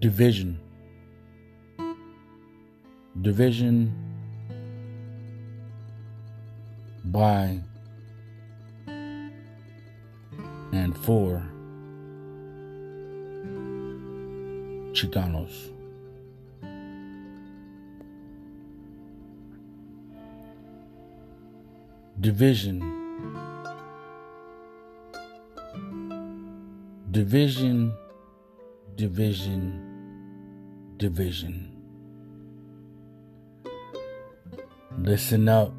division. Division by and for Chicanos. Division. Division, division, division. Listen up,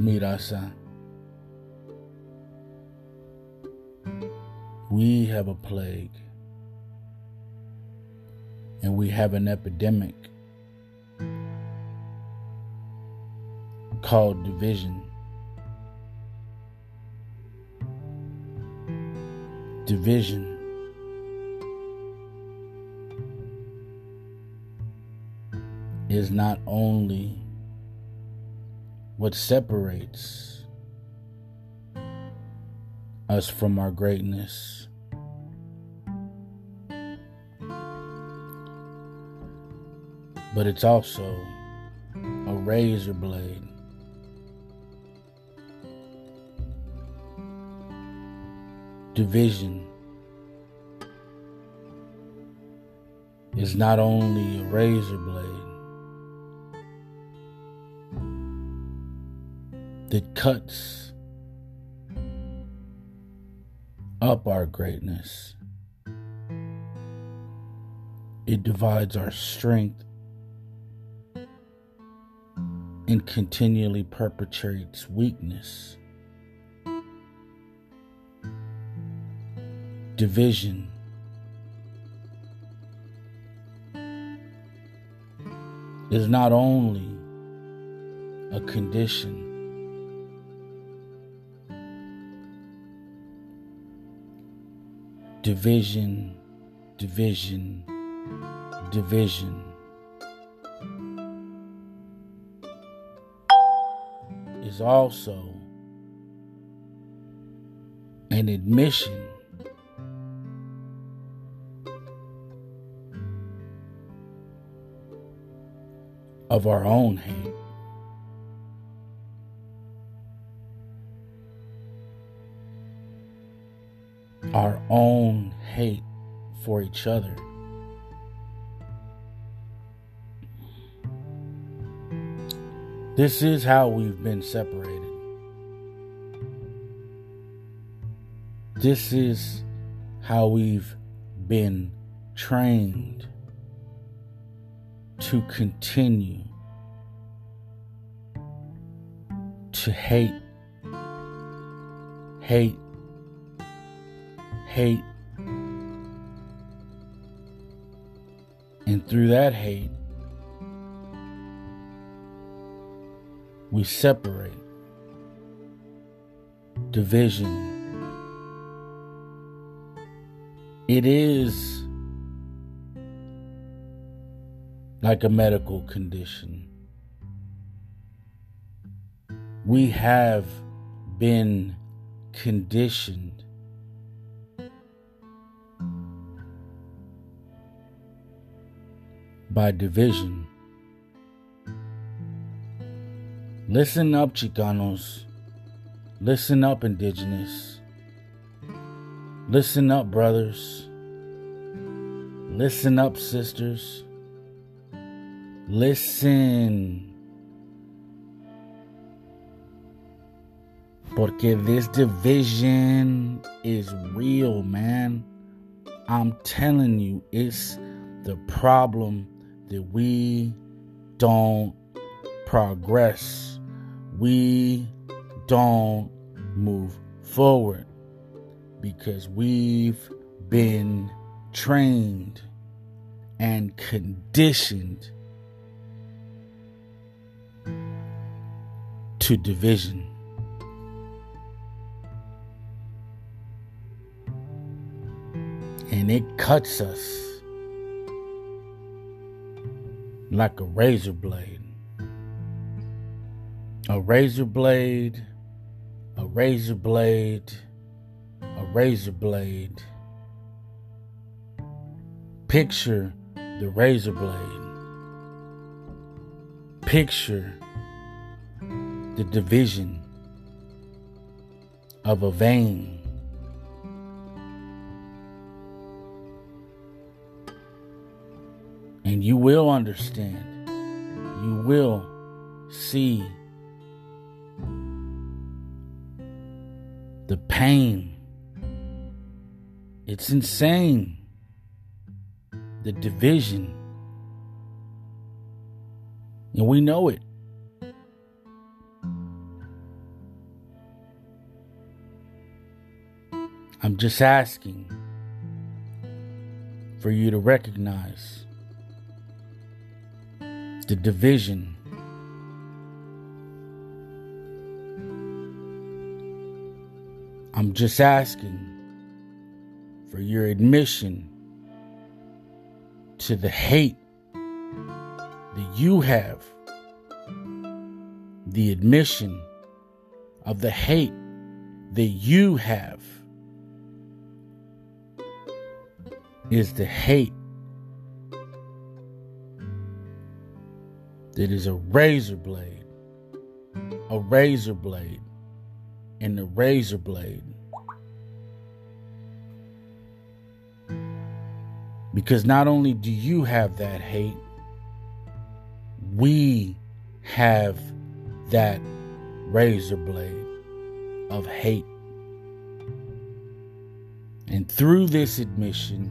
Mi Raza. We have a plague and we have an epidemic called division. Division. Is not only what separates us from our greatness, but it's also a razor blade. Division is not only a razor blade that cuts up our greatness, it divides our strength and continually perpetrates weakness. Division. Is not only a condition, division, division, division. is also an admission of our own hate. Our own hate for each other. This is how we've been separated. This is how we've been trained to continue to hate, hate, hate. And through that hate, we separate. Division. It is like a medical condition. We have been conditioned by division. Listen up, Chicanos. Listen up, Indigenous. Listen up, brothers. Listen up, sisters. Listen. Porque this division is real, man. I'm telling you, it's the problem that we don't progress we don't move forward because we've been trained and conditioned to division. And it cuts us like a razor blade a razor blade, a razor blade, a razor blade, picture the razor blade. Picture the division of a vein. And you will understand. You will see the pain. It's insane. The division. And we know it. I'm just asking for you to recognize the division. I'm just asking for your admission to the hate that you have, the admission of the hate that you have. is the hate that is a razor blade, a razor blade, and the razor blade. Because not only do you have that hate, we have that razor blade of hate. And through this admission,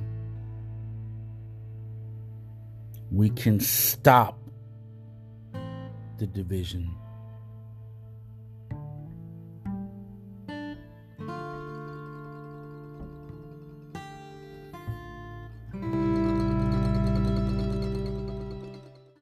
we can stop the division.